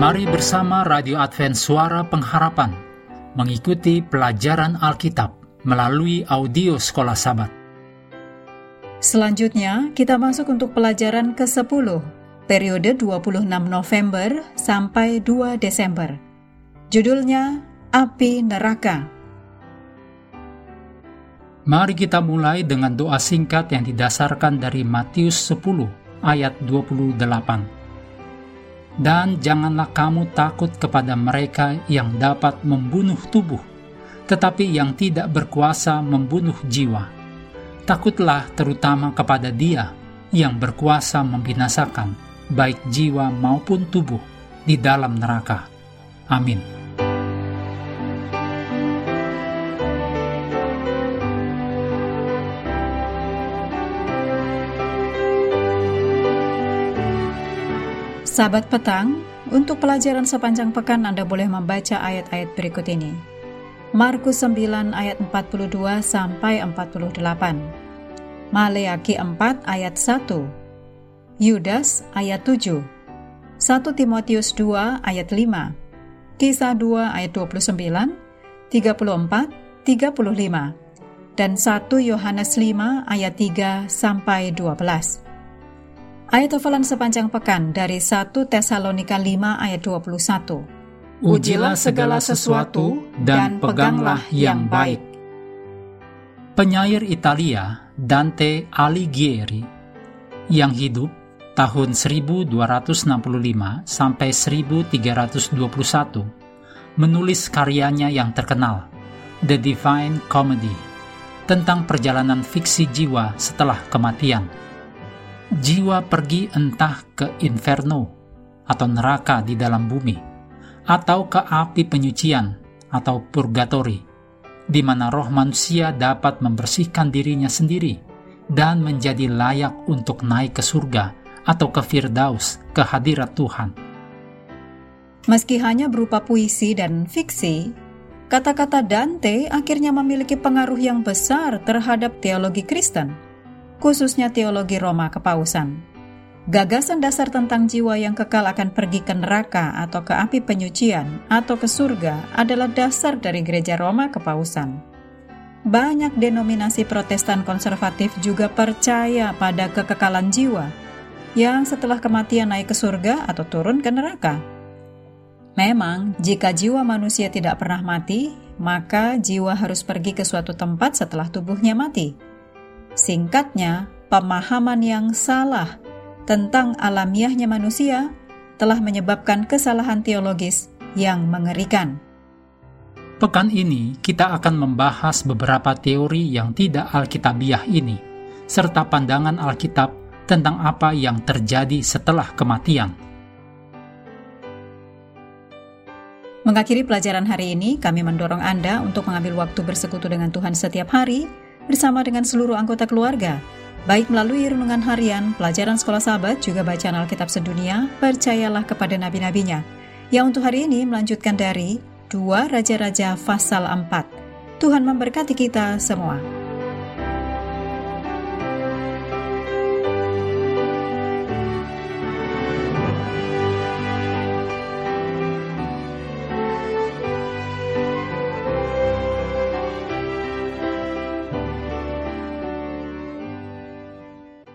Mari bersama Radio Advent Suara Pengharapan mengikuti pelajaran Alkitab melalui audio Sekolah Sabat. Selanjutnya, kita masuk untuk pelajaran ke-10, periode 26 November sampai 2 Desember. Judulnya Api Neraka. Mari kita mulai dengan doa singkat yang didasarkan dari Matius 10 ayat 28. Dan janganlah kamu takut kepada mereka yang dapat membunuh tubuh, tetapi yang tidak berkuasa membunuh jiwa. Takutlah terutama kepada Dia yang berkuasa membinasakan baik jiwa maupun tubuh di dalam neraka. Amin. Sahabat petang, untuk pelajaran sepanjang pekan Anda boleh membaca ayat-ayat berikut ini. Markus 9 ayat 42 sampai 48. Maleaki 4 ayat 1. Yudas ayat 7. 1 Timotius 2 ayat 5. Kisah 2 ayat 29, 34, 35 dan 1 Yohanes 5 ayat 3 sampai 12. Ayat hafalan sepanjang pekan dari 1 Tesalonika 5 ayat 21. Ujilah segala sesuatu dan peganglah yang baik. Penyair Italia Dante Alighieri yang hidup tahun 1265 sampai 1321 menulis karyanya yang terkenal The Divine Comedy tentang perjalanan fiksi jiwa setelah kematian jiwa pergi entah ke inferno atau neraka di dalam bumi, atau ke api penyucian atau purgatori, di mana roh manusia dapat membersihkan dirinya sendiri dan menjadi layak untuk naik ke surga atau ke Firdaus, ke hadirat Tuhan. Meski hanya berupa puisi dan fiksi, kata-kata Dante akhirnya memiliki pengaruh yang besar terhadap teologi Kristen khususnya teologi Roma kepausan. Gagasan dasar tentang jiwa yang kekal akan pergi ke neraka atau ke api penyucian atau ke surga adalah dasar dari gereja Roma kepausan. Banyak denominasi Protestan konservatif juga percaya pada kekekalan jiwa yang setelah kematian naik ke surga atau turun ke neraka. Memang, jika jiwa manusia tidak pernah mati, maka jiwa harus pergi ke suatu tempat setelah tubuhnya mati Singkatnya, pemahaman yang salah tentang alamiahnya manusia telah menyebabkan kesalahan teologis yang mengerikan. Pekan ini kita akan membahas beberapa teori yang tidak alkitabiah ini, serta pandangan Alkitab tentang apa yang terjadi setelah kematian. Mengakhiri pelajaran hari ini, kami mendorong Anda untuk mengambil waktu bersekutu dengan Tuhan setiap hari bersama dengan seluruh anggota keluarga, baik melalui renungan harian, pelajaran sekolah sahabat, juga bacaan Alkitab sedunia, percayalah kepada nabi-nabinya. Yang untuk hari ini melanjutkan dari dua Raja-Raja pasal 4. Tuhan memberkati kita semua.